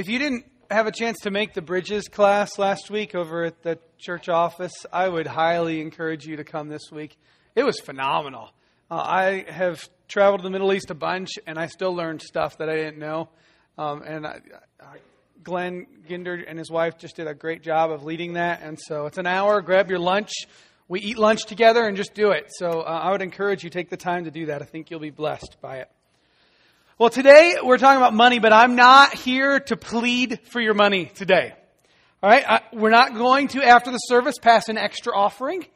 If you didn't have a chance to make the Bridges class last week over at the church office, I would highly encourage you to come this week. It was phenomenal. Uh, I have traveled to the Middle East a bunch, and I still learned stuff that I didn't know. Um, and I, I, Glenn Ginder and his wife just did a great job of leading that. And so it's an hour. Grab your lunch. We eat lunch together and just do it. So uh, I would encourage you take the time to do that. I think you'll be blessed by it. Well, today we're talking about money, but I'm not here to plead for your money today. All right? I, we're not going to, after the service, pass an extra offering.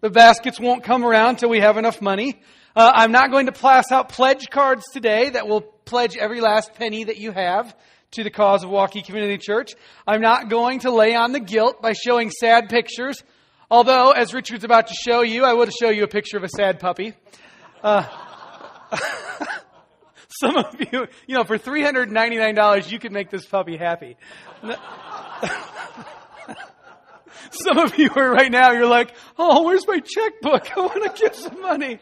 The baskets won't come around till we have enough money. Uh, I'm not going to pass out pledge cards today that will pledge every last penny that you have to the cause of Waukee Community Church. I'm not going to lay on the guilt by showing sad pictures. Although, as Richard's about to show you, I would show you a picture of a sad puppy. Uh, Some of you, you know, for $399, you could make this puppy happy. Some of you are right now, you're like, oh, where's my checkbook? I want to give some money.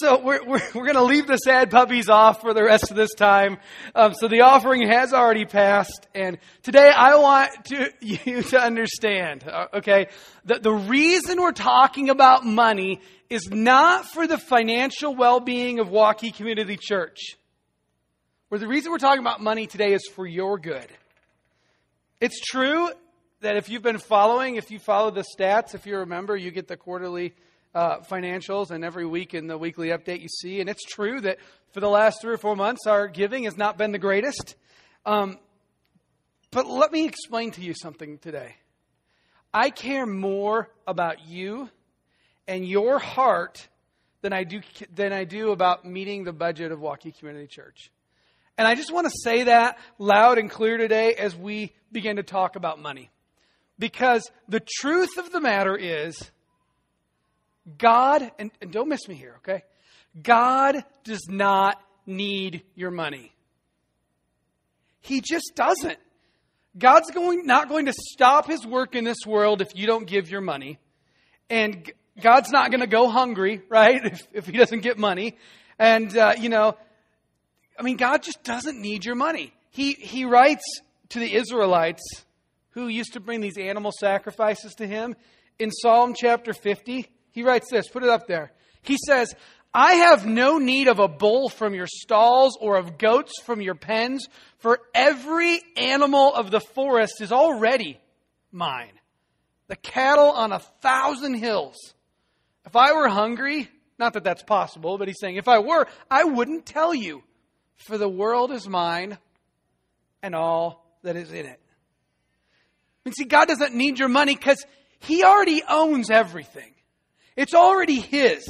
So we're, we're, we're going to leave the sad puppies off for the rest of this time. Um, so the offering has already passed. And today I want to, you to understand, uh, okay, that the reason we're talking about money is not for the financial well-being of Waukee Community Church. Where the reason we're talking about money today is for your good. It's true that if you've been following, if you follow the stats, if you remember, you get the quarterly uh, financials, and every week in the weekly update you see. And it's true that for the last three or four months, our giving has not been the greatest. Um, but let me explain to you something today. I care more about you and your heart than I do than I do about meeting the budget of Waukee Community Church. And I just want to say that loud and clear today as we begin to talk about money. Because the truth of the matter is God, and, and don't miss me here, okay? God does not need your money. He just doesn't. God's going, not going to stop his work in this world if you don't give your money. And God's not going to go hungry, right, if, if he doesn't get money. And, uh, you know, I mean, God just doesn't need your money. He, he writes to the Israelites who used to bring these animal sacrifices to him in Psalm chapter 50. He writes this, put it up there. He says, I have no need of a bull from your stalls or of goats from your pens, for every animal of the forest is already mine. The cattle on a thousand hills. If I were hungry, not that that's possible, but he's saying, if I were, I wouldn't tell you, for the world is mine and all that is in it. Mean, see, God doesn't need your money because he already owns everything. It's already his.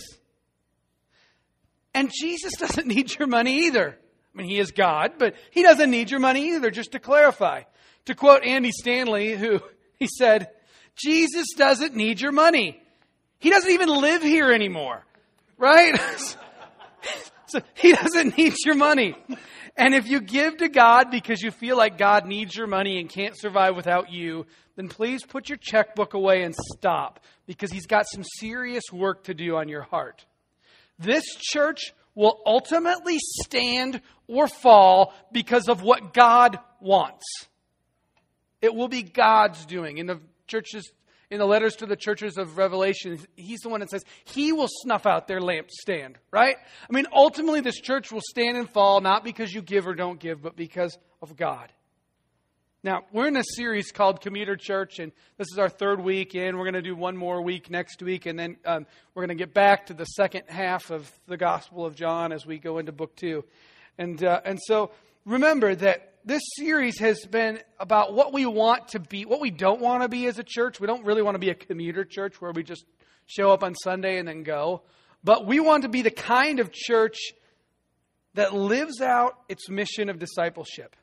And Jesus doesn't need your money either. I mean, he is God, but he doesn't need your money either, just to clarify. To quote Andy Stanley, who he said, Jesus doesn't need your money. He doesn't even live here anymore, right? so he doesn't need your money. And if you give to God because you feel like God needs your money and can't survive without you, then please put your checkbook away and stop because He's got some serious work to do on your heart. This church will ultimately stand or fall because of what God wants. It will be God's doing. In the churches in the letters to the churches of Revelation, he's the one that says he will snuff out their lampstand, right? I mean, ultimately, this church will stand and fall not because you give or don't give, but because of God. Now, we're in a series called Commuter Church, and this is our third week in. We're going to do one more week next week, and then um, we're going to get back to the second half of the Gospel of John as we go into book two. And, uh, and so remember that this series has been about what we want to be, what we don't want to be as a church. We don't really want to be a commuter church where we just show up on Sunday and then go. But we want to be the kind of church that lives out its mission of discipleship.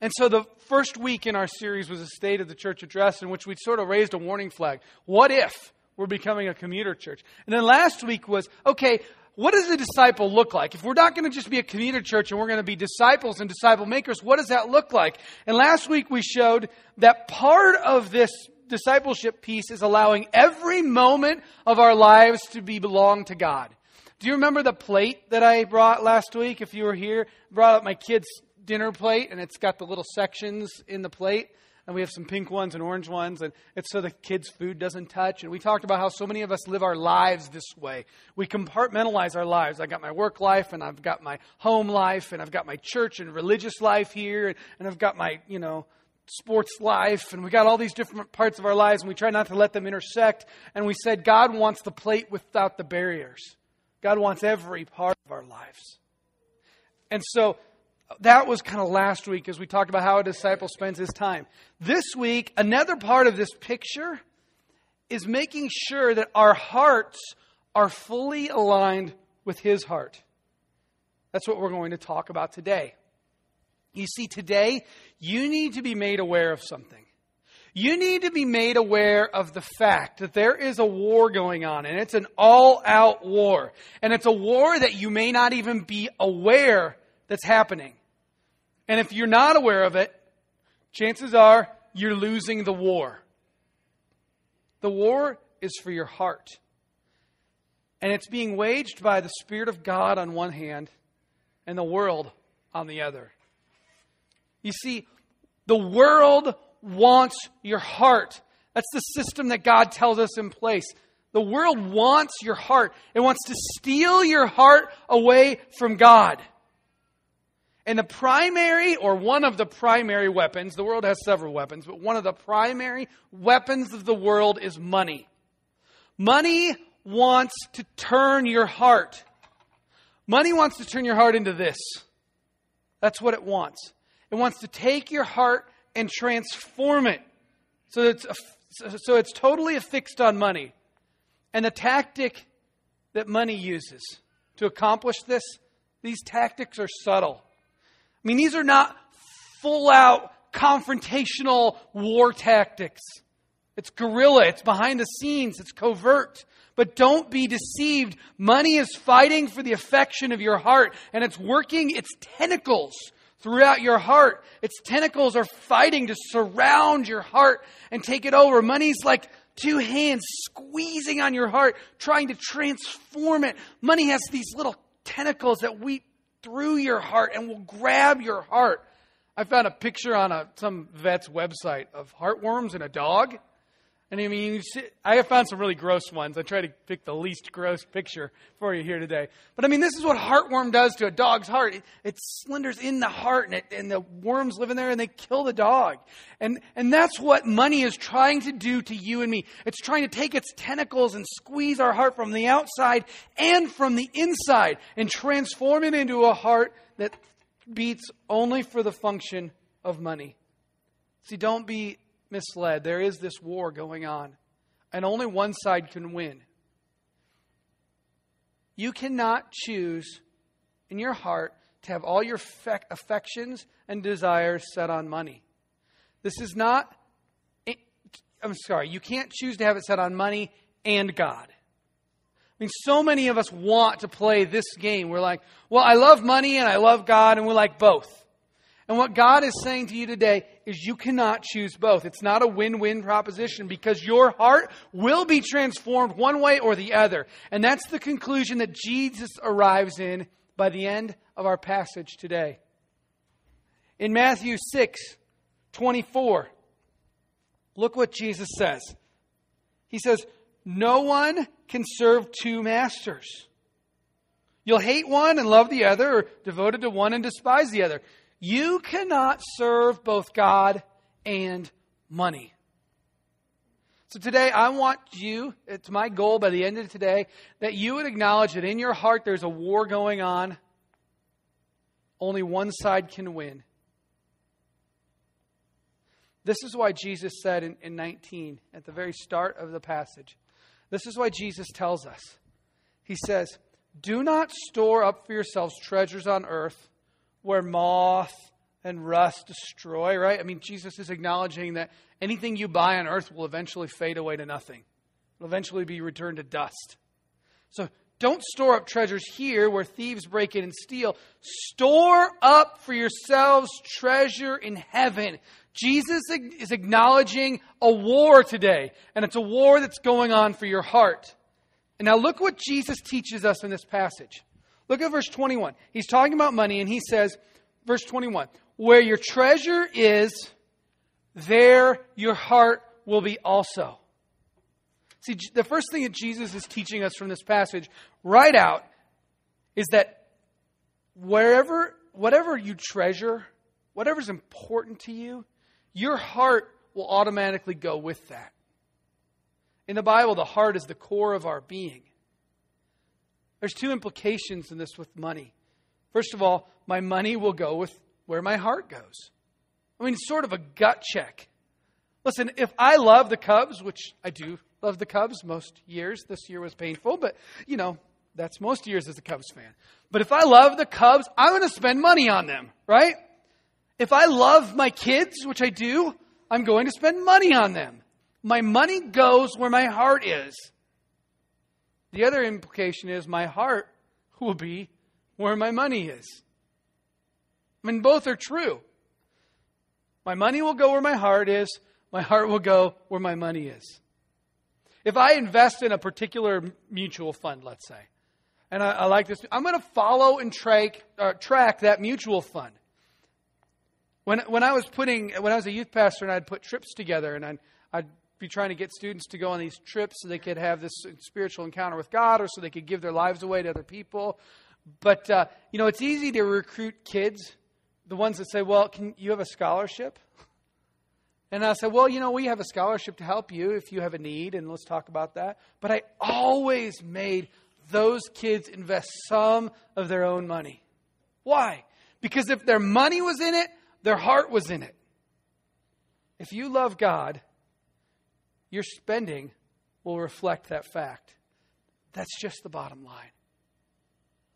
And so the first week in our series was a State of the Church address in which we sort of raised a warning flag. What if we're becoming a commuter church? And then last week was, okay, what does a disciple look like? If we're not going to just be a commuter church and we're going to be disciples and disciple makers, what does that look like? And last week we showed that part of this discipleship piece is allowing every moment of our lives to be belong to God. Do you remember the plate that I brought last week? If you were here, brought up my kids' dinner plate, and it's got the little sections in the plate. And we have some pink ones and orange ones, and it's so the kids' food doesn't touch. And we talked about how so many of us live our lives this way. We compartmentalize our lives. I got my work life, and I've got my home life, and I've got my church and religious life here, and, and I've got my, you know, sports life, and we got all these different parts of our lives, and we try not to let them intersect. And we said God wants the plate without the barriers. God wants every part of our lives. And so that was kind of last week as we talked about how a disciple spends his time. This week, another part of this picture is making sure that our hearts are fully aligned with his heart. That's what we're going to talk about today. You see, today, you need to be made aware of something. You need to be made aware of the fact that there is a war going on, and it's an all out war. And it's a war that you may not even be aware that's happening. And if you're not aware of it, chances are you're losing the war. The war is for your heart. And it's being waged by the Spirit of God on one hand and the world on the other. You see, the world wants your heart. That's the system that God tells us in place. The world wants your heart. It wants to steal your heart away from God. And the primary, or one of the primary weapons, the world has several weapons, but one of the primary weapons of the world is money. Money wants to turn your heart. Money wants to turn your heart into this. That's what it wants. It wants to take your heart and transform it so it's, so it's totally affixed on money. And the tactic that money uses to accomplish this, these tactics are subtle. I mean, these are not full out confrontational war tactics. It's guerrilla, it's behind the scenes, it's covert. But don't be deceived. Money is fighting for the affection of your heart, and it's working its tentacles throughout your heart. Its tentacles are fighting to surround your heart and take it over. Money's like two hands squeezing on your heart, trying to transform it. Money has these little tentacles that weep through your heart and will grab your heart. I found a picture on a, some vet's website of heartworms and a dog. And I mean, see, I have found some really gross ones. I try to pick the least gross picture for you here today. But I mean, this is what heartworm does to a dog's heart. It, it in the heart, and, it, and the worms live in there, and they kill the dog. And and that's what money is trying to do to you and me. It's trying to take its tentacles and squeeze our heart from the outside and from the inside, and transform it into a heart that beats only for the function of money. See, don't be misled. There is this war going on, and only one side can win. You cannot choose in your heart to have all your affections and desires set on money. This is not, I'm sorry, you can't choose to have it set on money and God. I mean, so many of us want to play this game. We're like, well, I love money and I love God, and we're like both. And what God is saying to you today is you cannot choose both. It's not a win win proposition because your heart will be transformed one way or the other. And that's the conclusion that Jesus arrives in by the end of our passage today. In Matthew 6 24, look what Jesus says. He says, No one can serve two masters. You'll hate one and love the other, or devoted to one and despise the other. You cannot serve both God and money. So today, I want you, it's my goal by the end of today, that you would acknowledge that in your heart there's a war going on. Only one side can win. This is why Jesus said in, in 19, at the very start of the passage, this is why Jesus tells us. He says, Do not store up for yourselves treasures on earth where moth and rust destroy, right? I mean, Jesus is acknowledging that anything you buy on earth will eventually fade away to nothing, It will eventually be returned to dust. So don't store up treasures here where thieves break in and steal. Store up for yourselves treasure in heaven. Jesus is acknowledging a war today, and it's a war that's going on for your heart. And now look what Jesus teaches us in this passage. Look at verse 21. He's talking about money, and he says, verse 21. Where your treasure is, there your heart will be also. See, the first thing that Jesus is teaching us from this passage right out is that wherever, whatever you treasure, whatever's important to you, your heart will automatically go with that. In the Bible, the heart is the core of our being. There's two implications in this with money. First of all, my money will go with where my heart goes. I mean, sort of a gut check. Listen, if I love the Cubs, which I do love the Cubs most years, this year was painful, but you know, that's most years as a Cubs fan. But if I love the Cubs, I'm going to spend money on them, right? If I love my kids, which I do, I'm going to spend money on them. My money goes where my heart is. The other implication is my heart will be where my money is. I mean, both are true. My money will go where my heart is, my heart will go where my money is. If I invest in a particular mutual fund, let's say, and I, I like this, I'm going to follow and track, uh, track that mutual fund. When, when I was putting, when I was a youth pastor and I'd put trips together and I'd, I'd be trying to get students to go on these trips so they could have this spiritual encounter with God or so they could give their lives away to other people. But, uh, you know, it's easy to recruit kids, the ones that say, well, can you have a scholarship? And I said, well, you know, we have a scholarship to help you if you have a need, and let's talk about that. But I always made those kids invest some of their own money. Why? Because if their money was in it, their heart was in it. If you love God, your spending will reflect that fact. That's just the bottom line.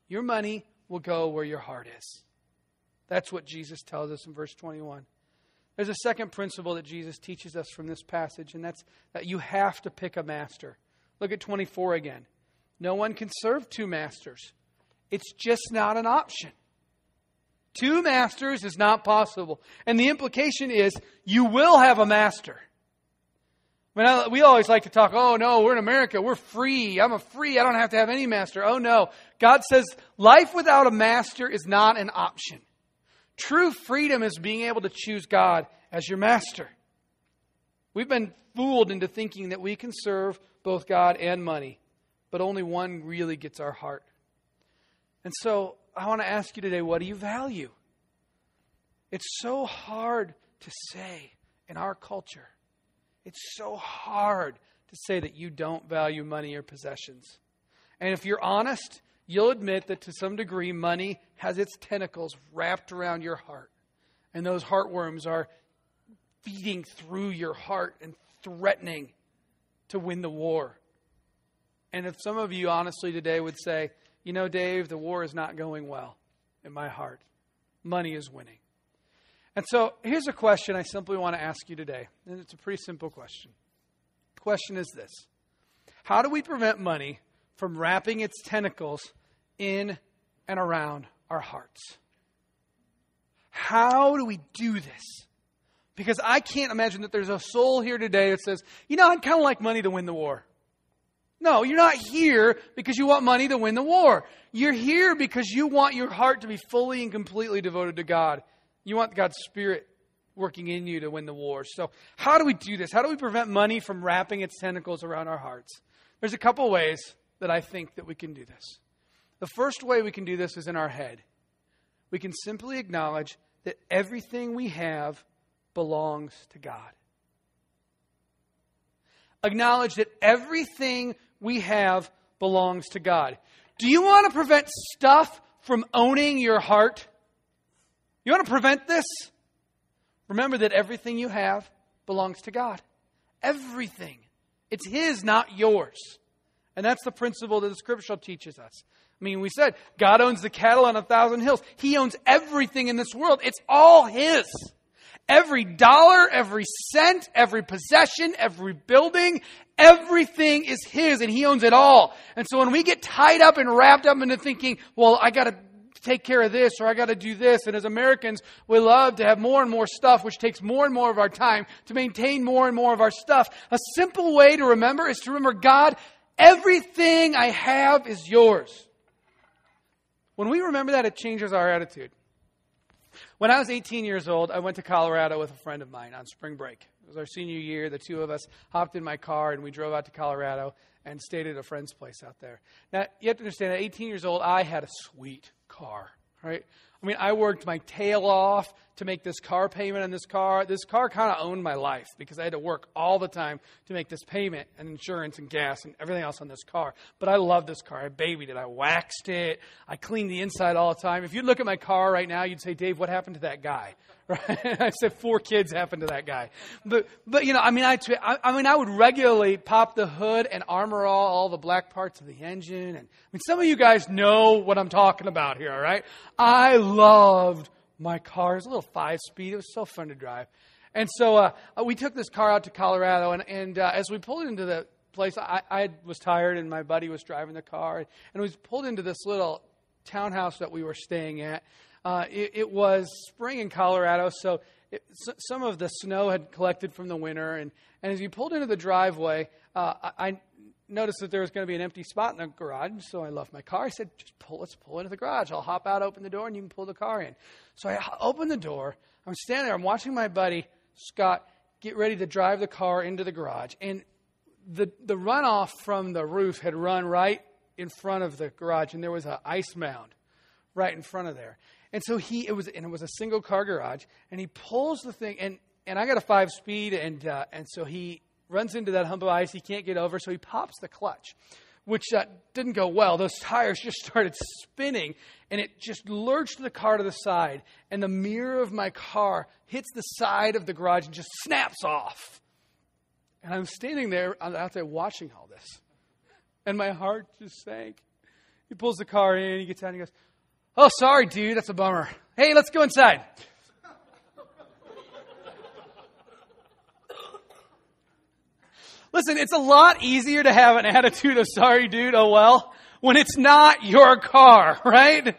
Your money will go where your heart is. That's what Jesus tells us in verse 21. There's a second principle that Jesus teaches us from this passage, and that's that you have to pick a master. Look at 24 again. No one can serve two masters, it's just not an option. Two masters is not possible. And the implication is you will have a master. I mean, we always like to talk, oh no, we're in America, we're free. I'm a free, I don't have to have any master. Oh no. God says life without a master is not an option. True freedom is being able to choose God as your master. We've been fooled into thinking that we can serve both God and money, but only one really gets our heart. And so I want to ask you today what do you value? It's so hard to say in our culture. It's so hard to say that you don't value money or possessions. And if you're honest, you'll admit that to some degree, money has its tentacles wrapped around your heart. And those heartworms are feeding through your heart and threatening to win the war. And if some of you honestly today would say, you know, Dave, the war is not going well in my heart, money is winning. And so here's a question I simply want to ask you today. And it's a pretty simple question. The question is this How do we prevent money from wrapping its tentacles in and around our hearts. How do we do this? Because I can't imagine that there's a soul here today that says, you know, I'd kind of like money to win the war. No, you're not here because you want money to win the war. You're here because you want your heart to be fully and completely devoted to God. You want God's Spirit working in you to win the war. So, how do we do this? How do we prevent money from wrapping its tentacles around our hearts? There's a couple ways that I think that we can do this. The first way we can do this is in our head. We can simply acknowledge that everything we have belongs to God. Acknowledge that everything we have belongs to God. Do you want to prevent stuff from owning your heart? You want to prevent this? Remember that everything you have belongs to God. Everything. It's His, not yours. And that's the principle that the scripture teaches us. I mean, we said God owns the cattle on a thousand hills. He owns everything in this world. It's all His. Every dollar, every cent, every possession, every building, everything is His and He owns it all. And so when we get tied up and wrapped up into thinking, well, I gotta take care of this or I gotta do this, and as Americans, we love to have more and more stuff, which takes more and more of our time to maintain more and more of our stuff. A simple way to remember is to remember God Everything I have is yours. When we remember that, it changes our attitude. When I was 18 years old, I went to Colorado with a friend of mine on spring break. It was our senior year. The two of us hopped in my car and we drove out to Colorado and stayed at a friend's place out there. Now, you have to understand, at 18 years old, I had a sweet car, right? I mean, I worked my tail off to make this car payment on this car. This car kind of owned my life because I had to work all the time to make this payment and insurance and gas and everything else on this car. But I love this car. I babied it. I waxed it. I cleaned the inside all the time. If you look at my car right now, you'd say, Dave, what happened to that guy? Right? I said four kids happened to that guy. But, but you know, I mean, I, I mean, I would regularly pop the hood and armor all, all the black parts of the engine. And I mean, some of you guys know what I'm talking about here, all right? I loved my car. It was a little five speed. It was so fun to drive. And so uh, we took this car out to Colorado, and, and uh, as we pulled into the place, I, I was tired, and my buddy was driving the car, and we pulled into this little townhouse that we were staying at. Uh, it, it, was spring in Colorado, so it, some of the snow had collected from the winter. And, and as you pulled into the driveway, uh, I, I noticed that there was going to be an empty spot in the garage. So I left my car. I said, just pull, let's pull into the garage. I'll hop out, open the door, and you can pull the car in. So I opened the door. I'm standing there. I'm watching my buddy, Scott, get ready to drive the car into the garage. And the, the runoff from the roof had run right in front of the garage, and there was an ice mound right in front of there. And so he, it was, and it was a single car garage, and he pulls the thing, and, and I got a five speed, and, uh, and so he runs into that humble ice he can't get over, so he pops the clutch, which uh, didn't go well. Those tires just started spinning, and it just lurched the car to the side, and the mirror of my car hits the side of the garage and just snaps off. And I'm standing there out there watching all this, and my heart just sank. He pulls the car in, he gets out, and he goes, Oh, sorry, dude. That's a bummer. Hey, let's go inside. Listen, it's a lot easier to have an attitude of sorry, dude, oh well, when it's not your car, right?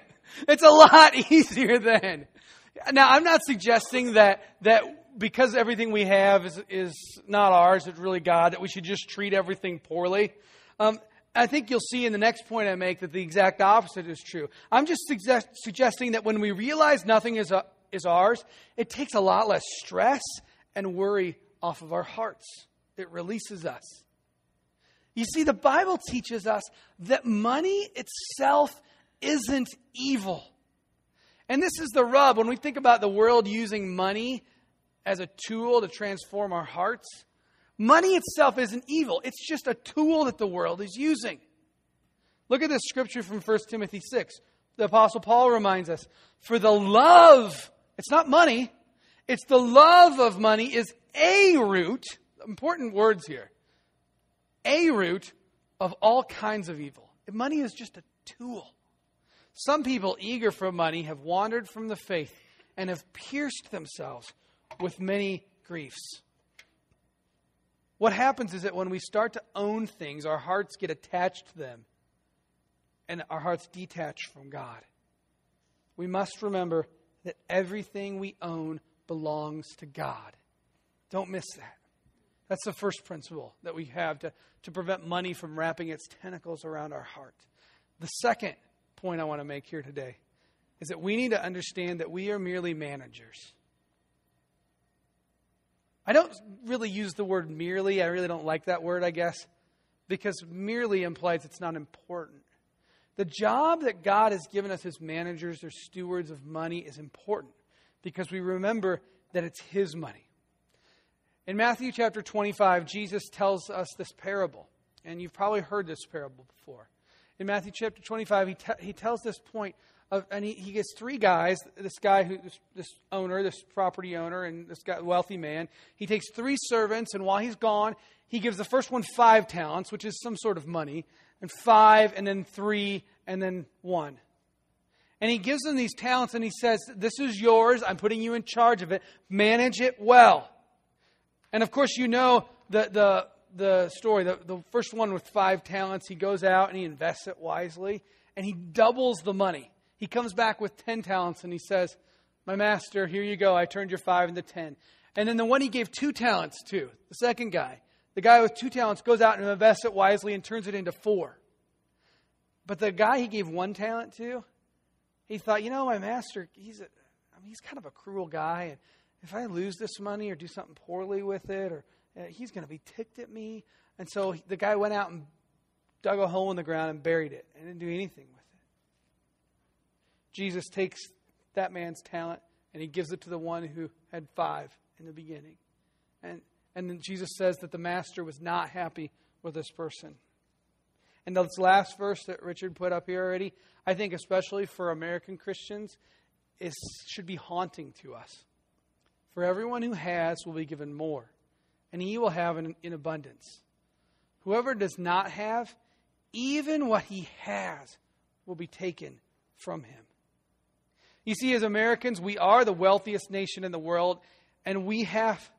It's a lot easier then. Now, I'm not suggesting that, that because everything we have is, is not ours, it's really God, that we should just treat everything poorly. Um, I think you'll see in the next point I make that the exact opposite is true. I'm just suggest- suggesting that when we realize nothing is, uh, is ours, it takes a lot less stress and worry off of our hearts. It releases us. You see, the Bible teaches us that money itself isn't evil. And this is the rub. When we think about the world using money as a tool to transform our hearts, Money itself isn't evil, it's just a tool that the world is using. Look at this scripture from 1 Timothy 6. The Apostle Paul reminds us For the love, it's not money, it's the love of money is a root, important words here, a root of all kinds of evil. Money is just a tool. Some people eager for money have wandered from the faith and have pierced themselves with many griefs. What happens is that when we start to own things, our hearts get attached to them and our hearts detach from God. We must remember that everything we own belongs to God. Don't miss that. That's the first principle that we have to, to prevent money from wrapping its tentacles around our heart. The second point I want to make here today is that we need to understand that we are merely managers. I don't really use the word merely. I really don't like that word, I guess, because merely implies it's not important. The job that God has given us as managers or stewards of money is important because we remember that it's His money. In Matthew chapter 25, Jesus tells us this parable, and you've probably heard this parable before. In Matthew chapter 25, he, te- he tells this point of, and he, he gets three guys. This guy who this, this owner, this property owner, and this guy, wealthy man. He takes three servants, and while he's gone, he gives the first one five talents, which is some sort of money, and five, and then three, and then one. And he gives them these talents, and he says, "This is yours. I'm putting you in charge of it. Manage it well." And of course, you know the the the story. The, the first one with five talents, he goes out and he invests it wisely, and he doubles the money. He comes back with 10 talents and he says, My master, here you go. I turned your five into 10. And then the one he gave two talents to, the second guy, the guy with two talents goes out and invests it wisely and turns it into four. But the guy he gave one talent to, he thought, you know, my master, he's a, he's kind of a cruel guy, and if I lose this money or do something poorly with it, or uh, he's going to be ticked at me. And so the guy went out and dug a hole in the ground and buried it and didn't do anything. Jesus takes that man's talent and he gives it to the one who had five in the beginning. And, and then Jesus says that the master was not happy with this person. And this last verse that Richard put up here already, I think especially for American Christians, is, should be haunting to us. For everyone who has will be given more, and he will have in, in abundance. Whoever does not have, even what he has will be taken from him. You see, as Americans, we are the wealthiest nation in the world, and we have,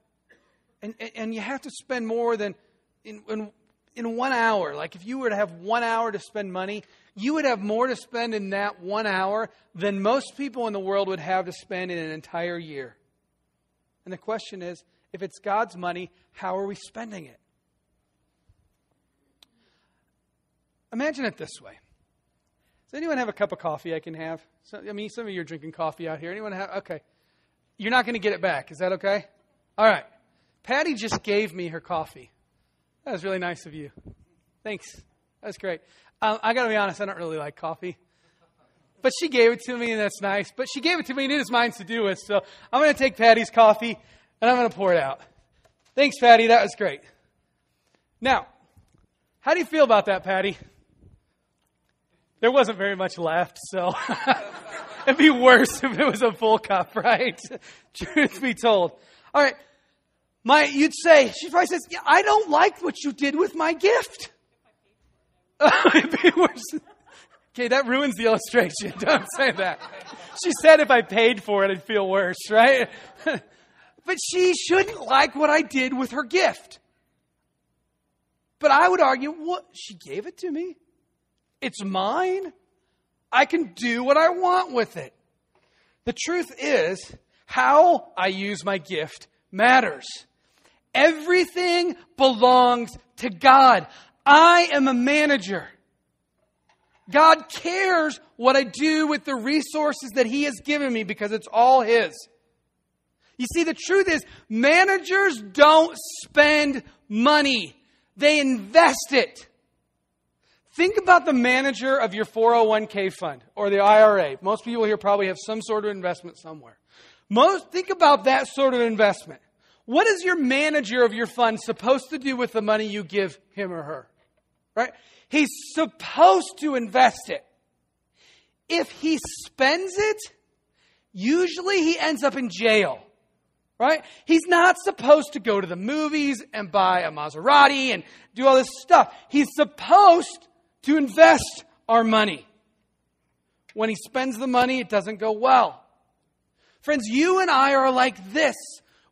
and, and you have to spend more than in, in, in one hour. Like if you were to have one hour to spend money, you would have more to spend in that one hour than most people in the world would have to spend in an entire year. And the question is if it's God's money, how are we spending it? Imagine it this way. Does anyone have a cup of coffee I can have? So, I mean, some of you are drinking coffee out here. Anyone have? Okay. You're not going to get it back. Is that okay? All right. Patty just gave me her coffee. That was really nice of you. Thanks. That's great. Um, I got to be honest, I don't really like coffee. But she gave it to me, and that's nice. But she gave it to me, and it is mine to do with. So I'm going to take Patty's coffee, and I'm going to pour it out. Thanks, Patty. That was great. Now, how do you feel about that, Patty? There wasn't very much left, so it'd be worse if it was a full cup, right? Truth be told. All right. My, you'd say, she probably says, yeah, I don't like what you did with my gift. it'd be worse. Okay, that ruins the illustration. Don't say that. She said if I paid for it, I'd feel worse, right? but she shouldn't like what I did with her gift. But I would argue, what? She gave it to me. It's mine. I can do what I want with it. The truth is, how I use my gift matters. Everything belongs to God. I am a manager. God cares what I do with the resources that He has given me because it's all His. You see, the truth is, managers don't spend money, they invest it. Think about the manager of your 401k fund or the IRA. Most people here probably have some sort of investment somewhere. Most, think about that sort of investment. What is your manager of your fund supposed to do with the money you give him or her? Right? He's supposed to invest it. If he spends it, usually he ends up in jail. Right? He's not supposed to go to the movies and buy a Maserati and do all this stuff. He's supposed to invest our money. When he spends the money, it doesn't go well. Friends, you and I are like this.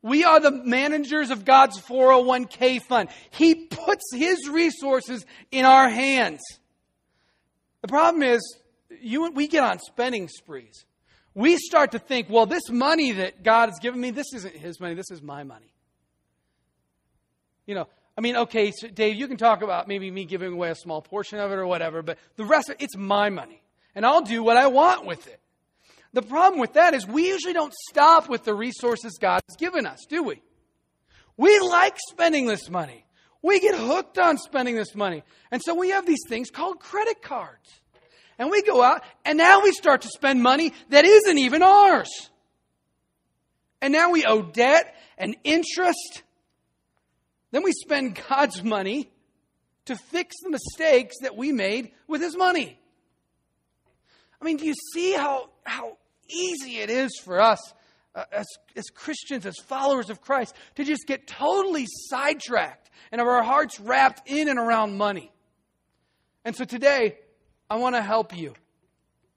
We are the managers of God's 401k fund. He puts his resources in our hands. The problem is, you we get on spending sprees. We start to think, well, this money that God has given me, this isn't his money, this is my money. You know, I mean, okay, so Dave, you can talk about maybe me giving away a small portion of it or whatever, but the rest of it, it's my money. And I'll do what I want with it. The problem with that is we usually don't stop with the resources God has given us, do we? We like spending this money. We get hooked on spending this money. And so we have these things called credit cards. And we go out, and now we start to spend money that isn't even ours. And now we owe debt and interest then we spend God's money to fix the mistakes that we made with His money. I mean, do you see how, how easy it is for us uh, as, as Christians, as followers of Christ, to just get totally sidetracked and have our hearts wrapped in and around money? And so today, I want to help you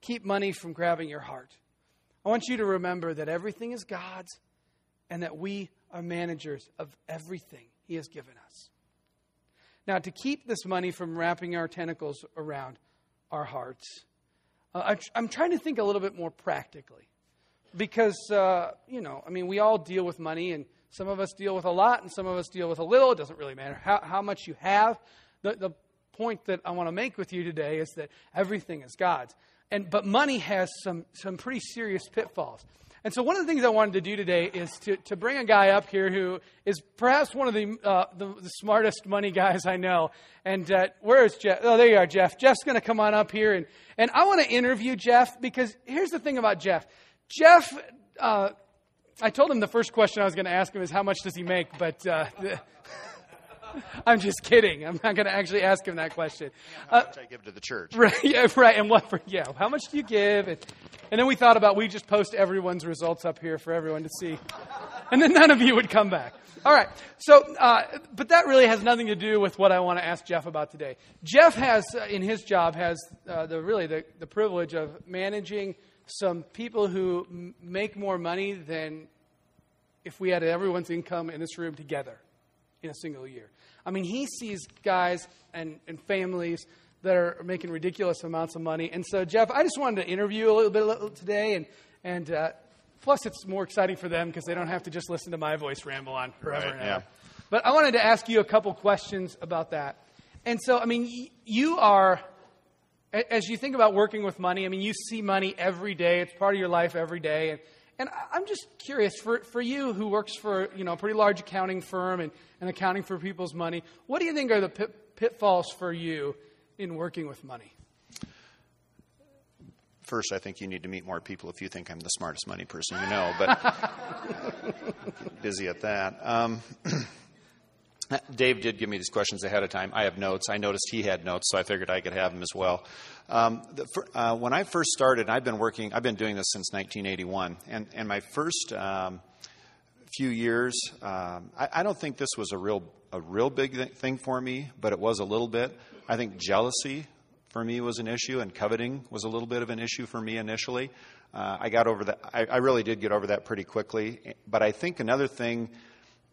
keep money from grabbing your heart. I want you to remember that everything is God's and that we are managers of everything he has given us. Now, to keep this money from wrapping our tentacles around our hearts, uh, I'm trying to think a little bit more practically. Because, uh, you know, I mean, we all deal with money, and some of us deal with a lot, and some of us deal with a little. It doesn't really matter how, how much you have. The, the point that I want to make with you today is that everything is God's. And, but money has some, some pretty serious pitfalls. And so, one of the things I wanted to do today is to, to bring a guy up here who is perhaps one of the, uh, the, the, smartest money guys I know. And uh, where is Jeff? Oh, there you are, Jeff. Jeff's going to come on up here. And, and I want to interview Jeff because here's the thing about Jeff. Jeff, uh, I told him the first question I was going to ask him is how much does he make, but uh, I'm just kidding. I'm not going to actually ask him that question. How much uh, I give to the church? Right. Yeah. Right. And what? For, yeah. How much do you give? And, and then we thought about we just post everyone's results up here for everyone to see, and then none of you would come back. All right. So, uh, but that really has nothing to do with what I want to ask Jeff about today. Jeff has, uh, in his job, has uh, the really the, the privilege of managing some people who m- make more money than if we had everyone's income in this room together in a single year. I mean, he sees guys and, and families that are making ridiculous amounts of money. And so, Jeff, I just wanted to interview a little bit today. And, and uh, plus, it's more exciting for them because they don't have to just listen to my voice ramble on forever right, and ever. Yeah. But I wanted to ask you a couple questions about that. And so, I mean, you are, as you think about working with money, I mean, you see money every day. It's part of your life every day. And, and I'm just curious, for, for you who works for you know, a pretty large accounting firm and, and accounting for people's money, what do you think are the pit, pitfalls for you in working with money? First, I think you need to meet more people if you think I'm the smartest money person you know, but busy at that. Um, Dave did give me these questions ahead of time. I have notes. I noticed he had notes, so I figured I could have them as well. Um, the, uh, when I first started, I've been working. I've been doing this since 1981, and and my first um, few years, um, I, I, don't think this was a real a real big thing for me, but it was a little bit. I think jealousy for me was an issue, and coveting was a little bit of an issue for me initially. Uh, I got over that. I, I really did get over that pretty quickly. But I think another thing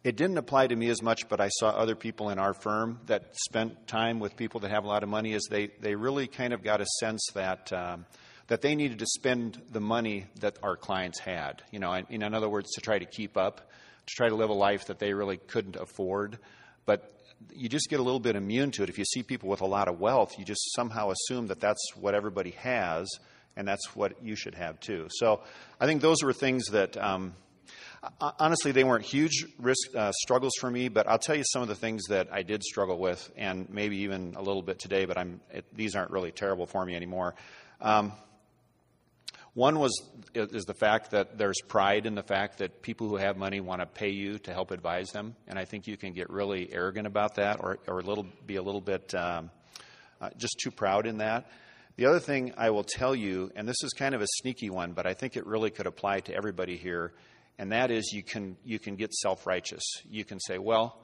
it didn't apply to me as much, but I saw other people in our firm that spent time with people that have a lot of money. Is they they really kind of got a sense that. Um, that they needed to spend the money that our clients had. You know, in, in other words, to try to keep up, to try to live a life that they really couldn't afford. But you just get a little bit immune to it. If you see people with a lot of wealth, you just somehow assume that that's what everybody has, and that's what you should have too. So I think those were things that um, honestly, they weren't huge risk uh, struggles for me, but I'll tell you some of the things that I did struggle with, and maybe even a little bit today. But I'm it, these aren't really terrible for me anymore. Um, one was is the fact that there's pride in the fact that people who have money want to pay you to help advise them, and I think you can get really arrogant about that, or or a little be a little bit um, uh, just too proud in that. The other thing I will tell you, and this is kind of a sneaky one, but I think it really could apply to everybody here, and that is you can you can get self righteous. You can say, well,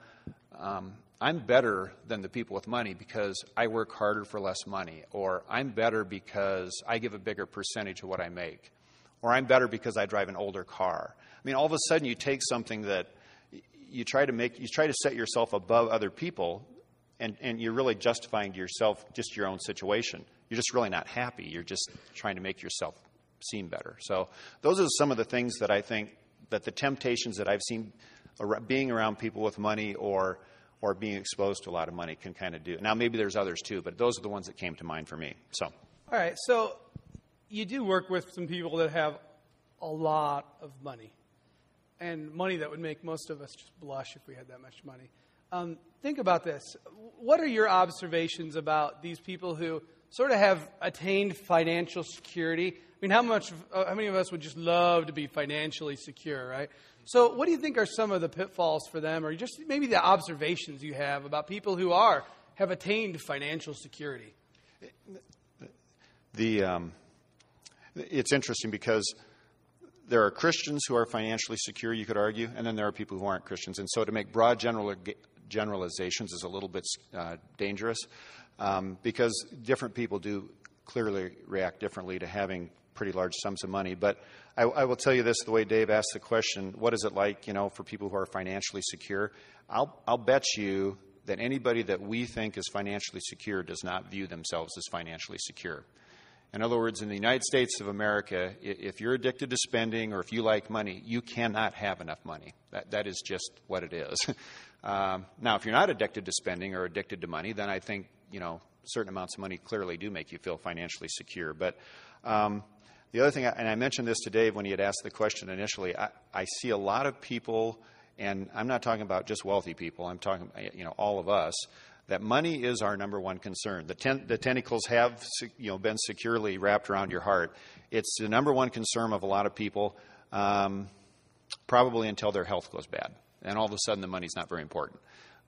um, I'm better than the people with money because I work harder for less money, or I'm better because I give a bigger percentage of what I make, or I'm better because I drive an older car. I mean, all of a sudden you take something that you try to make you try to set yourself above other people and, and you're really justifying to yourself just your own situation. You're just really not happy. You're just trying to make yourself seem better. So those are some of the things that I think that the temptations that I've seen being around people with money or or being exposed to a lot of money can kind of do. Now maybe there's others too, but those are the ones that came to mind for me. So. All right. So you do work with some people that have a lot of money, and money that would make most of us just blush if we had that much money. Um, think about this. What are your observations about these people who sort of have attained financial security? I mean, how much? Uh, how many of us would just love to be financially secure, right? So, what do you think are some of the pitfalls for them, or just maybe the observations you have about people who are have attained financial security? The um, it's interesting because there are Christians who are financially secure, you could argue, and then there are people who aren't Christians. And so, to make broad general, generalizations is a little bit uh, dangerous um, because different people do clearly react differently to having pretty large sums of money. But I, I, will tell you this: the way Dave asked the question, "What is it like, you know, for people who are financially secure?" I'll, I'll bet you that anybody that we think is financially secure does not view themselves as financially secure. In other words, in the United States of America, if you're addicted to spending or if you like money, you cannot have enough money. That, that is just what it is. um, now, if you're not addicted to spending or addicted to money, then I think, you know, certain amounts of money clearly do make you feel financially secure. But um, the other thing, and I mentioned this to Dave when he had asked the question initially, I, I see a lot of people, and I'm not talking about just wealthy people, I'm talking, you know, all of us, that money is our number one concern. The, ten, the tentacles have, you know, been securely wrapped around your heart. It's the number one concern of a lot of people, um, probably until their health goes bad. And all of a sudden, the money's not very important.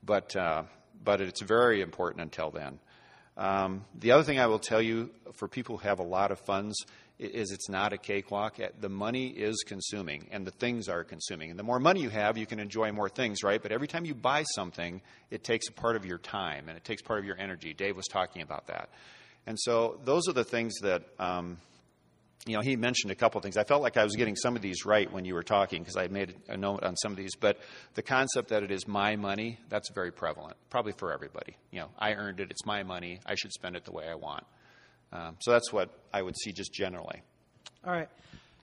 But, uh, but it's very important until then. Um, the other thing I will tell you for people who have a lot of funds is it's not a cakewalk. The money is consuming, and the things are consuming. And the more money you have, you can enjoy more things, right? But every time you buy something, it takes a part of your time and it takes part of your energy. Dave was talking about that. And so those are the things that. Um, you know, he mentioned a couple of things. I felt like I was getting some of these right when you were talking because I made a note on some of these. But the concept that it is my money, that's very prevalent, probably for everybody. You know, I earned it, it's my money, I should spend it the way I want. Um, so that's what I would see just generally. All right.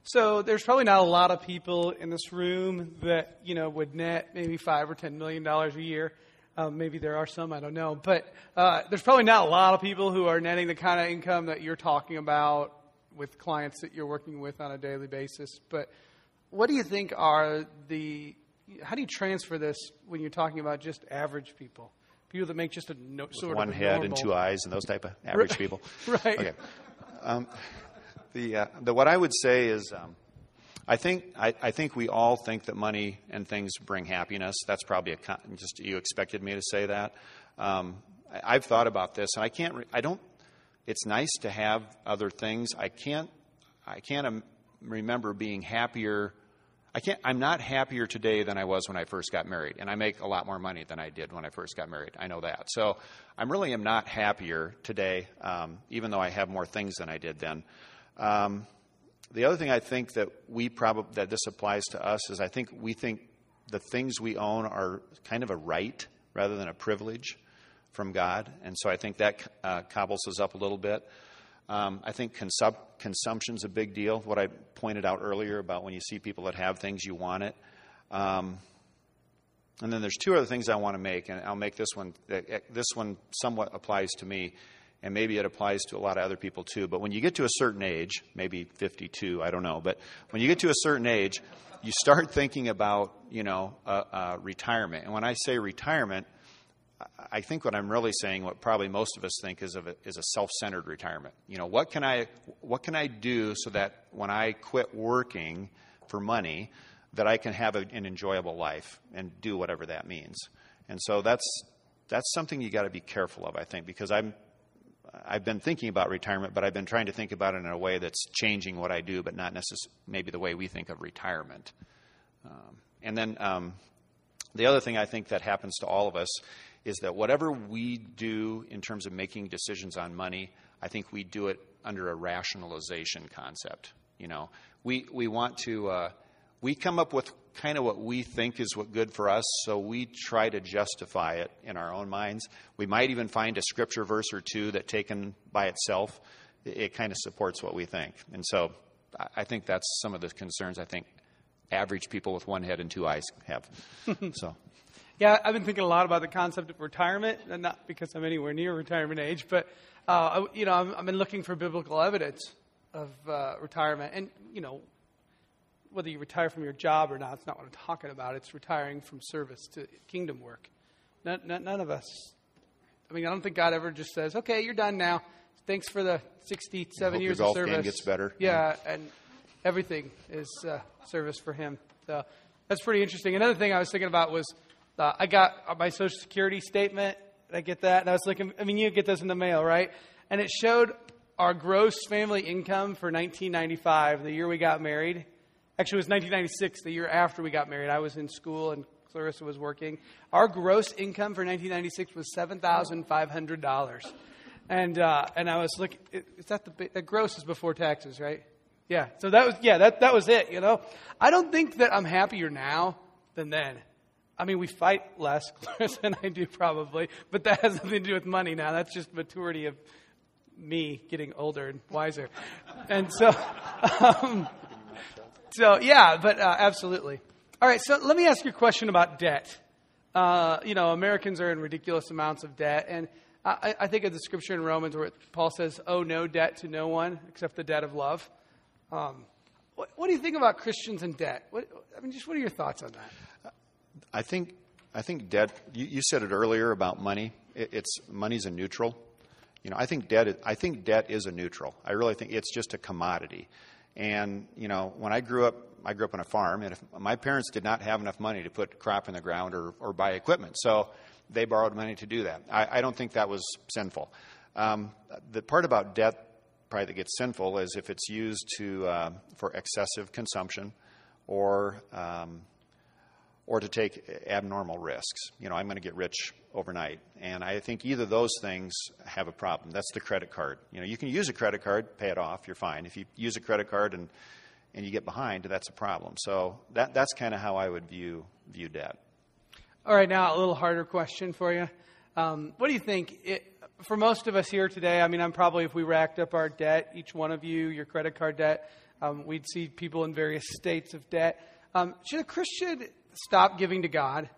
So there's probably not a lot of people in this room that, you know, would net maybe five or ten million dollars a year. Um, maybe there are some, I don't know. But uh, there's probably not a lot of people who are netting the kind of income that you're talking about with clients that you're working with on a daily basis. But what do you think are the how do you transfer this when you're talking about just average people? People that make just a no, sort of one of head normal. and two eyes and those type of average people. Right. Okay. Um, the, uh, the what I would say is, um, I think I, I think we all think that money and things bring happiness. That's probably a con- just you expected me to say that. Um, I, I've thought about this, and I can't. Re- I don't. It's nice to have other things. I can't. I can't um, remember being happier. I can't. I'm not happier today than I was when I first got married, and I make a lot more money than I did when I first got married. I know that. So I really am not happier today, um, even though I have more things than I did then. Um, the other thing I think that we probably that this applies to us is I think we think the things we own are kind of a right rather than a privilege from God, and so I think that uh, cobbles us up a little bit. Um, I think consum- consumption's a big deal. What I pointed out earlier about when you see people that have things, you want it. Um, and then there's two other things I want to make, and I'll make this one. This one somewhat applies to me, and maybe it applies to a lot of other people too. But when you get to a certain age, maybe 52, I don't know, but when you get to a certain age, you start thinking about, you know, uh, uh, retirement. And when I say retirement, I think what I'm really saying, what probably most of us think, is a, is a self-centered retirement. You know, what can I what can I do so that when I quit working for money, that I can have a, an enjoyable life and do whatever that means. And so that's that's something you got to be careful of, I think, because I'm I've been thinking about retirement, but I've been trying to think about it in a way that's changing what I do, but not necessarily maybe the way we think of retirement. Um, and then um, the other thing I think that happens to all of us is that whatever we do in terms of making decisions on money, I think we do it under a rationalization concept. You know, we we want to uh, we come up with kind of what we think is what good for us, so we try to justify it in our own minds. We might even find a scripture verse or two that, taken by itself, it, it kind of supports what we think. And so, I, I think that's some of the concerns I think average people with one head and two eyes have. so. Yeah, I've been thinking a lot about the concept of retirement, and not because I'm anywhere near retirement age, but uh, I- you know, I've, I've been looking for biblical evidence of uh, retirement, and you know, whether you retire from your job or not, it's not what I'm talking about. It's retiring from service to kingdom work. None, none, none of us. I mean, I don't think God ever just says, "Okay, you're done now. Thanks for the 67 Hope your years of service." gets better. Yeah, and everything is uh, service for Him. So that's pretty interesting. Another thing I was thinking about was uh, I got my Social Security statement. Did I get that? And I was looking. I mean, you get this in the mail, right? And it showed our gross family income for 1995, the year we got married. Actually, it was 1996, the year after we got married. I was in school and Clarissa was working. Our gross income for 1996 was $7,500. And, uh, and I was looking, is that the, the gross is before taxes, right? Yeah. So that was, yeah, that, that was it, you know? I don't think that I'm happier now than then. I mean, we fight less, and I do probably, but that has nothing to do with money now. That's just maturity of me getting older and wiser. And so, um, so yeah, but uh, absolutely. All right, so let me ask you a question about debt. Uh, you know, Americans are in ridiculous amounts of debt, and I, I think of the scripture in Romans where Paul says, "Owe no debt to no one except the debt of love." Um, what, what, do you think about Christians and debt? What, I mean, just what are your thoughts on that? I think I think debt. You, you said it earlier about money. It, it's money's a neutral. You know, I think debt. I think debt is a neutral. I really think it's just a commodity. And you know, when I grew up, I grew up on a farm, and if my parents did not have enough money to put crop in the ground or, or buy equipment, so they borrowed money to do that. I, I don't think that was sinful. Um, the part about debt probably that gets sinful is if it's used to uh, for excessive consumption or um, or to take abnormal risks. You know, I'm going to get rich overnight, and I think either those things have a problem. That's the credit card. You know, you can use a credit card, pay it off, you're fine. If you use a credit card and and you get behind, that's a problem. So that that's kind of how I would view view debt. All right, now a little harder question for you. Um, what do you think? It, for most of us here today, I mean, I'm probably, if we racked up our debt, each one of you, your credit card debt, um, we'd see people in various states of debt. Um, should a Christian stop giving to God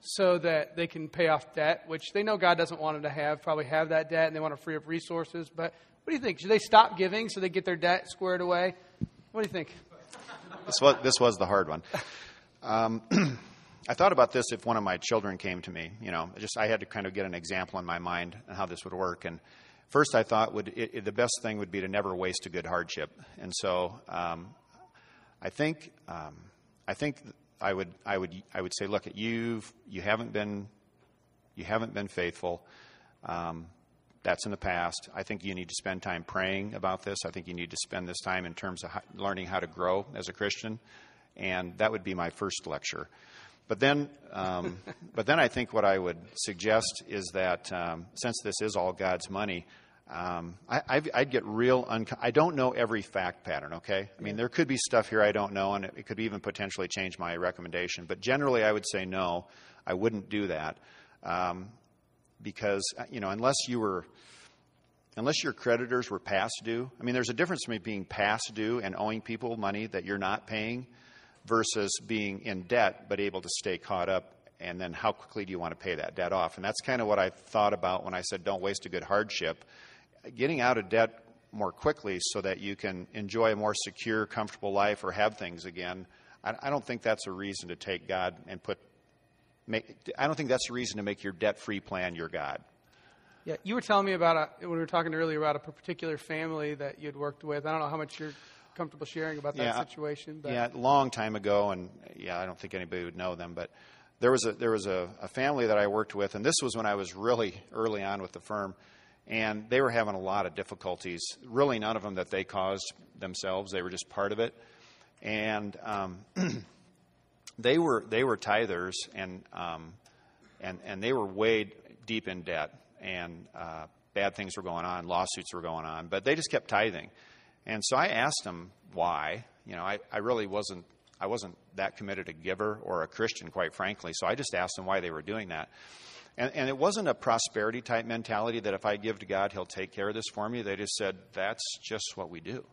so that they can pay off debt, which they know God doesn't want them to have, probably have that debt, and they want to free up resources? But what do you think? Should they stop giving so they get their debt squared away? What do you think? This was, this was the hard one. Um, I thought about this if one of my children came to me. You know, just I had to kind of get an example in my mind on how this would work. And first, I thought would it, it, the best thing would be to never waste a good hardship. And so, um, I think um, I think I would I would I would say, look, you've you haven't been you haven't been faithful. Um, that's in the past. I think you need to spend time praying about this. I think you need to spend this time in terms of learning how to grow as a Christian. And that would be my first lecture. But then, um, but then I think what I would suggest is that um, since this is all God's money, um, I, would get real. I don't know every fact pattern. Okay, I mean there could be stuff here I don't know, and it, it could even potentially change my recommendation. But generally, I would say no. I wouldn't do that um, because uh, you know unless you were unless your creditors were past due. I mean, there's a difference between being past due and owing people money that you're not paying versus being in debt but able to stay caught up and then how quickly do you want to pay that debt off and that's kind of what i thought about when i said don't waste a good hardship getting out of debt more quickly so that you can enjoy a more secure comfortable life or have things again i, I don't think that's a reason to take god and put make, i don't think that's a reason to make your debt free plan your god yeah, you were telling me about a, when we were talking earlier about a particular family that you'd worked with. I don't know how much you're comfortable sharing about that yeah, situation? But. Yeah, a long time ago, and yeah, I don't think anybody would know them, but there was a there was a, a family that I worked with, and this was when I was really early on with the firm, and they were having a lot of difficulties. Really, none of them that they caused themselves; they were just part of it, and um, they were they were tithers, and um, and and they were way deep in debt, and uh, bad things were going on, lawsuits were going on, but they just kept tithing. And so I asked them why. You know, I, I really wasn't I wasn't that committed a giver or a Christian, quite frankly. So I just asked them why they were doing that. And, and, it wasn't a prosperity type mentality that if I give to God, He'll take care of this for me. They just said, that's just what we do.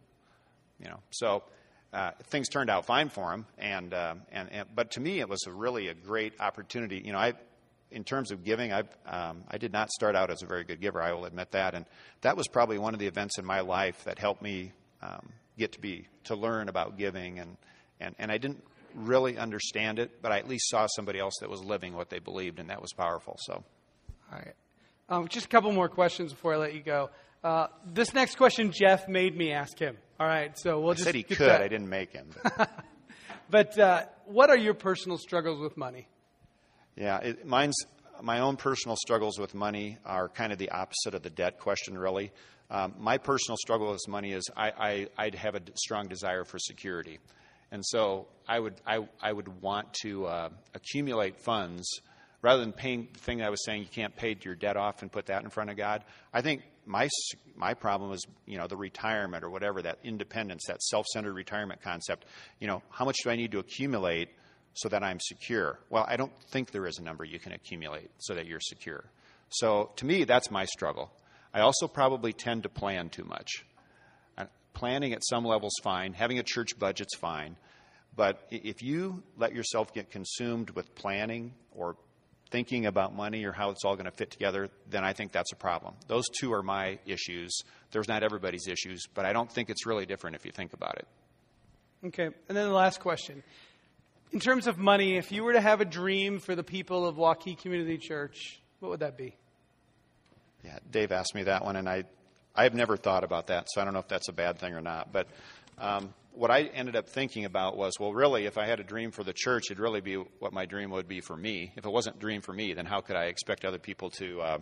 You know, so uh, things turned out fine for him. And, uh, and, and, but to me, it was a really a great opportunity. You know, I, in terms of giving, I, um, I did not start out as a very good giver. I will admit that. And that was probably one of the events in my life that helped me um, get to be to learn about giving and, and and I didn't really understand it, but I at least saw somebody else that was living what they believed, and that was powerful. So, all right, um, just a couple more questions before I let you go. Uh, this next question, Jeff made me ask him. All right, so we'll I just said he could. That. I didn't make him. But, but uh, what are your personal struggles with money? Yeah, it, mine's my own personal struggles with money are kind of the opposite of the debt question, really. Um, my personal struggle with money is I, I, would have a strong desire for security. And so I would, I, I would want to uh, accumulate funds rather than paying the thing I was saying you can't pay your debt off and put that in front of God. I think my, my problem is, you know, the retirement or whatever, that independence, that self centered retirement concept. You know, how much do I need to accumulate so that I'm secure? Well, I don't think there is a number you can accumulate so that you're secure. So to me, that's my struggle. I also probably tend to plan too much. Planning at some level is fine, having a church budget's fine, but if you let yourself get consumed with planning or thinking about money or how it's all going to fit together, then I think that's a problem. Those two are my issues. There's not everybody's issues, but I don't think it's really different if you think about it. Okay, and then the last question. In terms of money, if you were to have a dream for the people of Waukee Community Church, what would that be? Yeah, Dave asked me that one, and I, I've never thought about that, so I don't know if that's a bad thing or not. But um, what I ended up thinking about was, well, really, if I had a dream for the church, it'd really be what my dream would be for me. If it wasn't a dream for me, then how could I expect other people to uh,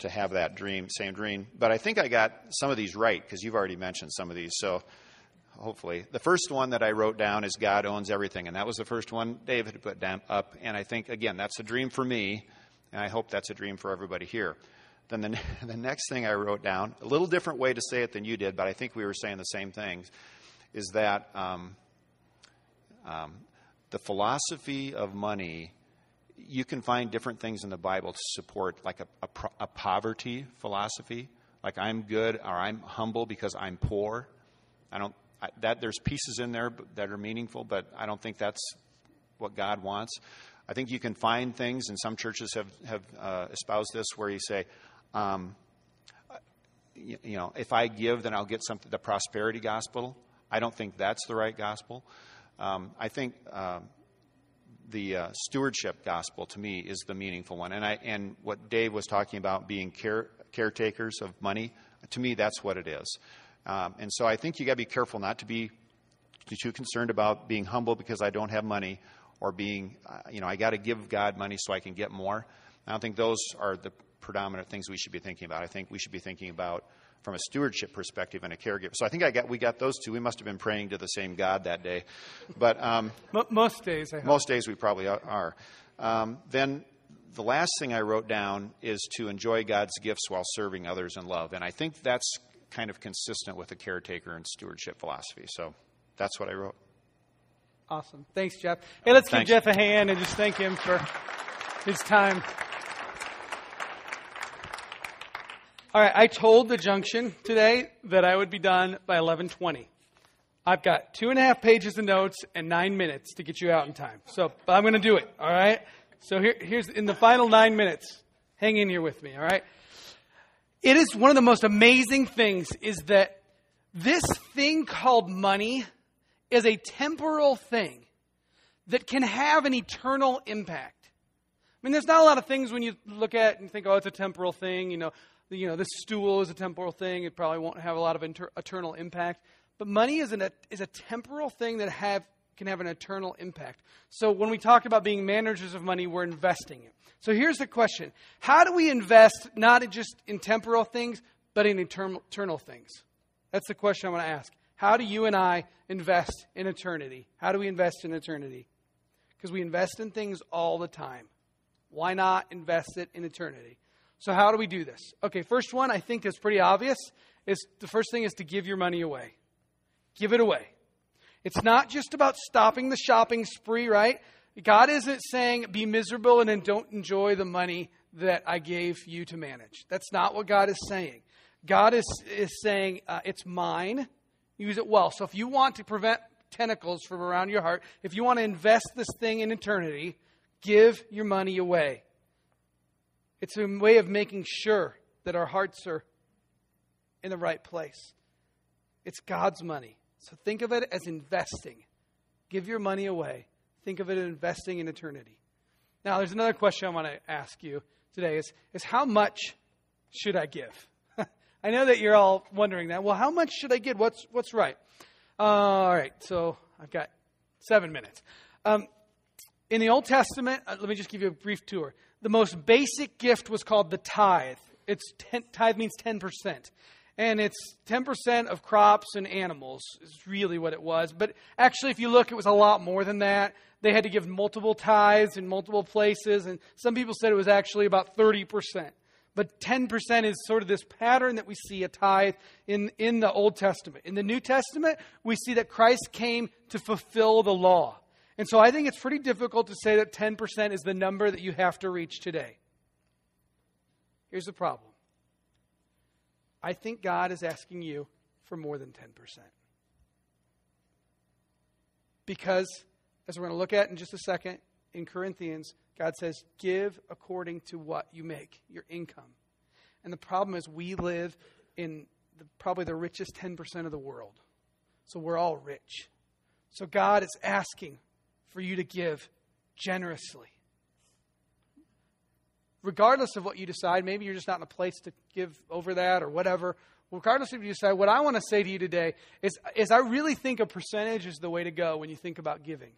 to have that dream, same dream? But I think I got some of these right because you've already mentioned some of these. So hopefully, the first one that I wrote down is God owns everything, and that was the first one David put down up. And I think again, that's a dream for me, and I hope that's a dream for everybody here. Then the, the next thing I wrote down, a little different way to say it than you did, but I think we were saying the same things, is that um, um, the philosophy of money, you can find different things in the Bible to support, like a, a, a poverty philosophy, like I'm good or I'm humble because I'm poor. I don't I, that there's pieces in there that are meaningful, but I don't think that's what God wants. I think you can find things, and some churches have have uh, espoused this, where you say, um, you, you, know, if I give, then I'll get something. The prosperity gospel. I don't think that's the right gospel. Um, I think uh, the uh, stewardship gospel to me is the meaningful one. And I and what Dave was talking about being care, caretakers of money. To me, that's what it is. Um, and so I think you got to be careful not to be too concerned about being humble because I don't have money, or being, uh, you know, I got to give God money so I can get more. I don't think those are the predominant things we should be thinking about. I think we should be thinking about from a stewardship perspective and a caregiver. So I think I got we got those two. We must have been praying to the same God that day, but um, most days, most days we probably are. Um, then the last thing I wrote down is to enjoy God's gifts while serving others in love, and I think that's kind of consistent with a caretaker and stewardship philosophy. So that's what I wrote. Awesome. Thanks, Jeff. Hey, let's Thanks. give Jeff a hand and just thank him for his time. All right, I told the junction today that I would be done by 11:20. I've got two and a half pages of notes and nine minutes to get you out in time. So, but I'm going to do it. All right. So here, here's in the final nine minutes. Hang in here with me. All right. It is one of the most amazing things is that this thing called money is a temporal thing that can have an eternal impact. I mean, there's not a lot of things when you look at and think, oh, it's a temporal thing. You know, you know, this stool is a temporal thing. It probably won't have a lot of inter- eternal impact. But money is, an, a, is a temporal thing that have, can have an eternal impact. So when we talk about being managers of money, we're investing it. So here's the question How do we invest not just in temporal things, but in eternal, eternal things? That's the question I want to ask. How do you and I invest in eternity? How do we invest in eternity? Because we invest in things all the time. Why not invest it in eternity? So, how do we do this? Okay, first one I think is pretty obvious. Is the first thing is to give your money away. Give it away. It's not just about stopping the shopping spree, right? God isn't saying be miserable and then don't enjoy the money that I gave you to manage. That's not what God is saying. God is, is saying uh, it's mine. Use it well. So if you want to prevent tentacles from around your heart, if you want to invest this thing in eternity, give your money away. It's a way of making sure that our hearts are in the right place. It's God's money. So think of it as investing. Give your money away. Think of it as investing in eternity. Now, there's another question I want to ask you today is, is how much should I give? I know that you're all wondering that. Well, how much should I give? What's, what's right? Uh, all right, so I've got seven minutes. Um, in the Old Testament, uh, let me just give you a brief tour the most basic gift was called the tithe. It's ten, tithe means 10%. And it's 10% of crops and animals, is really what it was. But actually, if you look, it was a lot more than that. They had to give multiple tithes in multiple places. And some people said it was actually about 30%. But 10% is sort of this pattern that we see a tithe in, in the Old Testament. In the New Testament, we see that Christ came to fulfill the law. And so I think it's pretty difficult to say that 10% is the number that you have to reach today. Here's the problem I think God is asking you for more than 10%. Because, as we're going to look at in just a second, in Corinthians, God says, give according to what you make, your income. And the problem is, we live in the, probably the richest 10% of the world. So we're all rich. So God is asking for you to give generously. Regardless of what you decide, maybe you're just not in a place to give over that or whatever. Regardless of what you decide, what I want to say to you today is, is I really think a percentage is the way to go when you think about giving.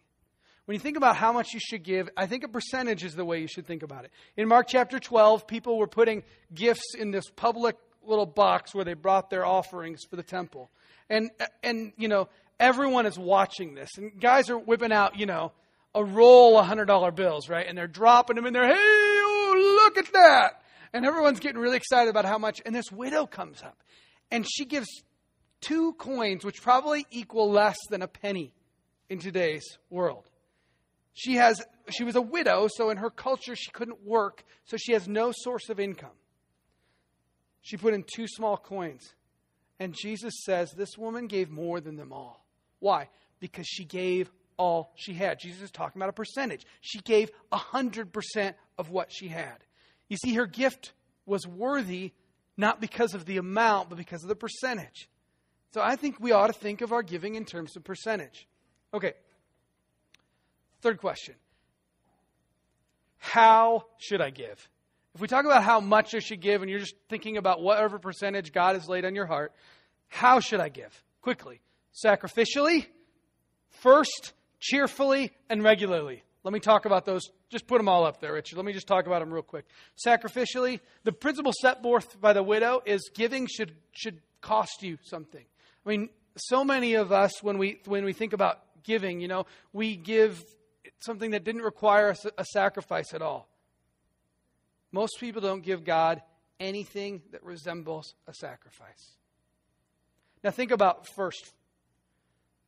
When you think about how much you should give, I think a percentage is the way you should think about it. In Mark chapter 12, people were putting gifts in this public little box where they brought their offerings for the temple. And, and you know, everyone is watching this. And guys are whipping out, you know, a roll of $100 bills, right? And they're dropping them in there. Hey, oh, look at that. And everyone's getting really excited about how much. And this widow comes up and she gives two coins, which probably equal less than a penny in today's world. She has she was a widow, so in her culture she couldn't work, so she has no source of income. She put in two small coins. And Jesus says this woman gave more than them all. Why? Because she gave all she had. Jesus is talking about a percentage. She gave 100% of what she had. You see, her gift was worthy not because of the amount, but because of the percentage. So I think we ought to think of our giving in terms of percentage. Okay, Third question How should I give? If we talk about how much I should give and you're just thinking about whatever percentage God has laid on your heart, how should I give? Quickly. Sacrificially, first, cheerfully, and regularly. Let me talk about those. Just put them all up there, Richard. Let me just talk about them real quick. Sacrificially, the principle set forth by the widow is giving should, should cost you something. I mean, so many of us, when we, when we think about giving, you know, we give something that didn't require a, sacrifice at all. Most people don't give God anything that resembles a sacrifice. Now, think about first.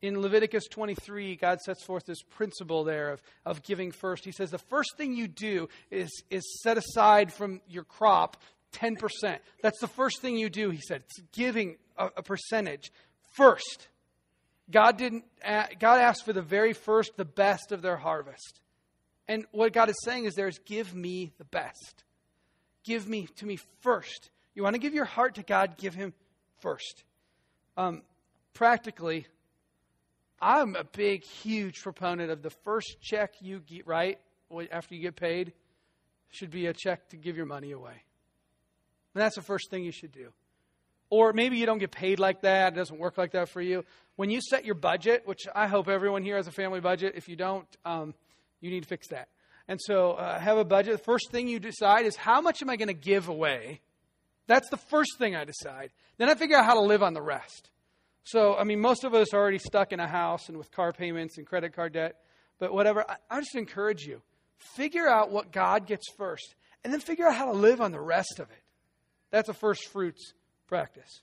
In Leviticus 23, God sets forth this principle there of, of giving first. He says the first thing you do is, is set aside from your crop 10%. That's the first thing you do, he said. It's giving a, a percentage first. God didn't God asked for the very first, the best of their harvest. And what God is saying is there's give me the best. Give me to me first. You want to give your heart to God, give him first. Um, practically, I'm a big, huge proponent of the first check you get right after you get paid should be a check to give your money away. And that's the first thing you should do. Or maybe you don't get paid like that, it doesn't work like that for you. When you set your budget, which I hope everyone here has a family budget, if you don't, um, you need to fix that. And so uh, have a budget. The first thing you decide is how much am I going to give away? That's the first thing I decide. Then I figure out how to live on the rest. So, I mean, most of us are already stuck in a house and with car payments and credit card debt. But whatever, I, I just encourage you figure out what God gets first and then figure out how to live on the rest of it. That's a first fruits practice.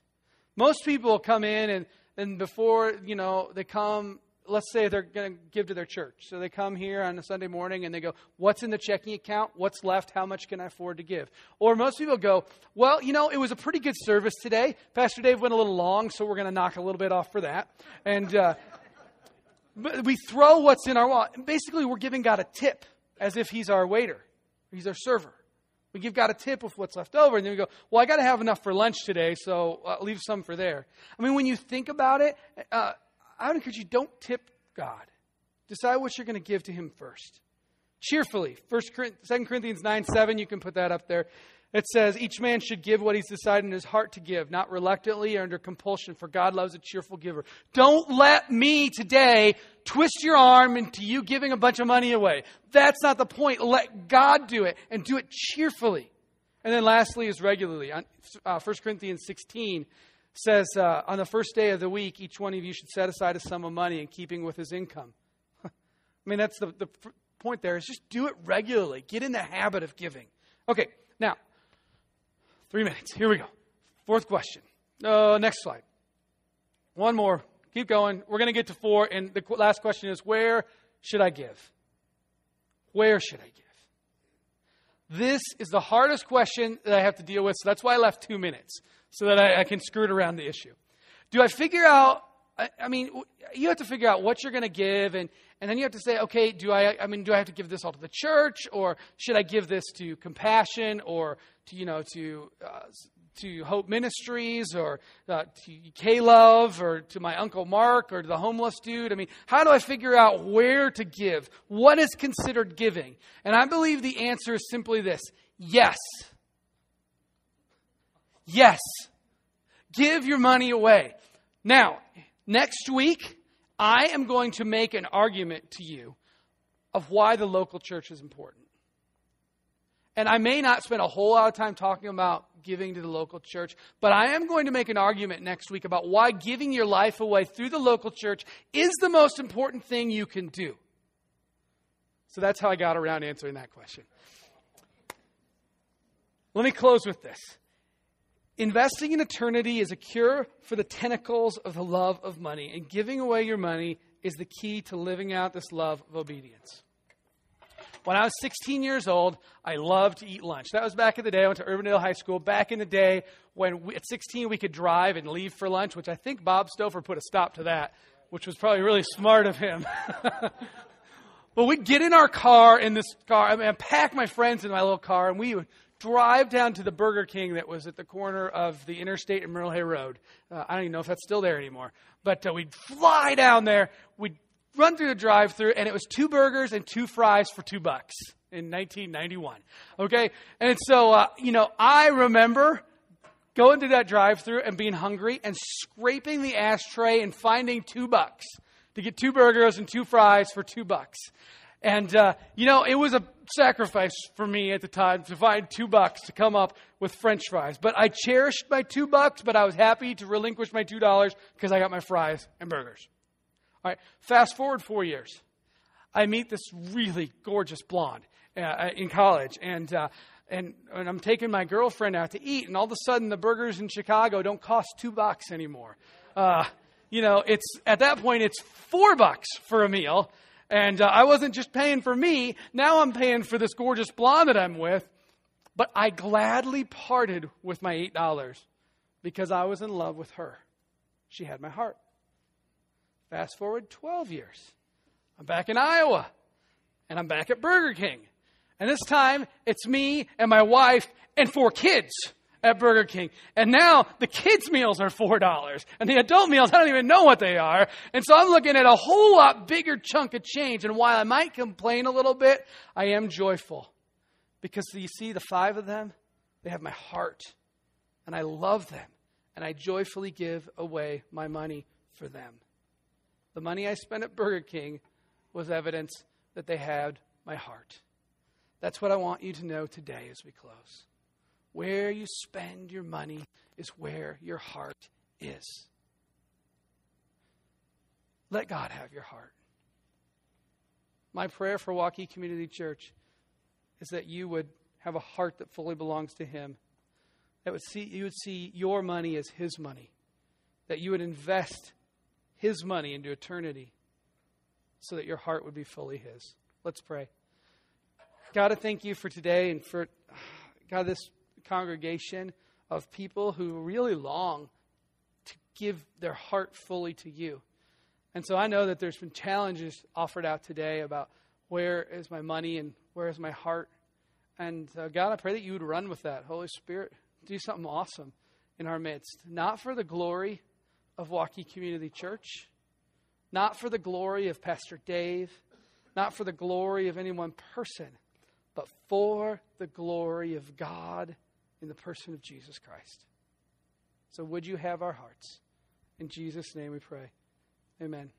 Most people come in and, and before, you know, they come, let's say they're going to give to their church. So they come here on a Sunday morning and they go, What's in the checking account? What's left? How much can I afford to give? Or most people go, Well, you know, it was a pretty good service today. Pastor Dave went a little long, so we're going to knock a little bit off for that. And uh, we throw what's in our wallet. Basically, we're giving God a tip as if He's our waiter, He's our server. We give God a tip of what's left over, and then we go, Well, I got to have enough for lunch today, so uh, leave some for there. I mean, when you think about it, uh, I would encourage you don't tip God. Decide what you're going to give to Him first. Cheerfully. First, 2 Corinthians 9 7, you can put that up there. It says, Each man should give what he's decided in his heart to give, not reluctantly or under compulsion, for God loves a cheerful giver. Don't let me today twist your arm into you giving a bunch of money away. That's not the point. Let God do it and do it cheerfully. And then lastly is regularly. Uh, 1 Corinthians 16 says, uh, On the first day of the week, each one of you should set aside a sum of money in keeping with his income. I mean, that's the, the point there is just do it regularly. Get in the habit of giving. Okay, now, Three minutes. Here we go. Fourth question. Uh, next slide. One more. Keep going. We're going to get to four. And the last question is where should I give? Where should I give? This is the hardest question that I have to deal with. So that's why I left two minutes, so that I, I can skirt around the issue. Do I figure out I, I mean, you have to figure out what you're going to give, and, and then you have to say, okay, do I, I mean, do I have to give this all to the church, or should I give this to compassion, or to, you know, to, uh, to Hope Ministries, or uh, to K-Love, or to my Uncle Mark, or to the homeless dude? I mean, how do I figure out where to give? What is considered giving? And I believe the answer is simply this yes. Yes. Give your money away. Now, next week, I am going to make an argument to you of why the local church is important. And I may not spend a whole lot of time talking about giving to the local church, but I am going to make an argument next week about why giving your life away through the local church is the most important thing you can do. So that's how I got around answering that question. Let me close with this. Investing in eternity is a cure for the tentacles of the love of money, and giving away your money is the key to living out this love of obedience. When I was 16 years old, I loved to eat lunch. That was back in the day. I went to Urbandale High School. Back in the day, when we, at 16 we could drive and leave for lunch, which I think Bob Stover put a stop to that, which was probably really smart of him. but we'd get in our car in this car. I mean, I'd pack my friends in my little car, and we would drive down to the Burger King that was at the corner of the interstate and Merle Hay Road. Uh, I don't even know if that's still there anymore. But uh, we'd fly down there. We'd run through the drive through, and it was two burgers and two fries for two bucks in 1991. Okay? And so, uh, you know, I remember going to that drive through and being hungry and scraping the ashtray and finding two bucks to get two burgers and two fries for two bucks. And, uh, you know, it was a sacrifice for me at the time to find two bucks to come up with french fries. But I cherished my two bucks, but I was happy to relinquish my two dollars because I got my fries and burgers. All right, fast forward four years. I meet this really gorgeous blonde uh, in college, and, uh, and, and I'm taking my girlfriend out to eat, and all of a sudden the burgers in Chicago don't cost two bucks anymore. Uh, you know, it's at that point it's four bucks for a meal and uh, I wasn't just paying for me, now I'm paying for this gorgeous blonde that I'm with. But I gladly parted with my $8 because I was in love with her. She had my heart. Fast forward 12 years. I'm back in Iowa, and I'm back at Burger King. And this time, it's me and my wife and four kids at Burger King. And now the kids' meals are $4. And the adult meals, I don't even know what they are. And so I'm looking at a whole lot bigger chunk of change. And while I might complain a little bit, I am joyful. Because you see, the five of them, they have my heart. And I love them. And I joyfully give away my money for them. The money I spent at Burger King was evidence that they had my heart. That's what I want you to know today as we close. Where you spend your money is where your heart is. Let God have your heart. My prayer for Waukee Community Church is that you would have a heart that fully belongs to Him. That would see, you would see your money as His money. That you would invest His money into eternity so that your heart would be fully His. Let's pray. God, I thank you for today and for, God, this congregation of people who really long to give their heart fully to you. And so I know that there's been challenges offered out today about where is my money and where is my heart. And uh, God, I pray that you would run with that. Holy Spirit, do something awesome in our midst. Not for the glory of Waukee Community Church, not for the glory of Pastor Dave, not for the glory of any one person, but for the glory of God in the person of Jesus Christ. So, would you have our hearts? In Jesus' name we pray. Amen.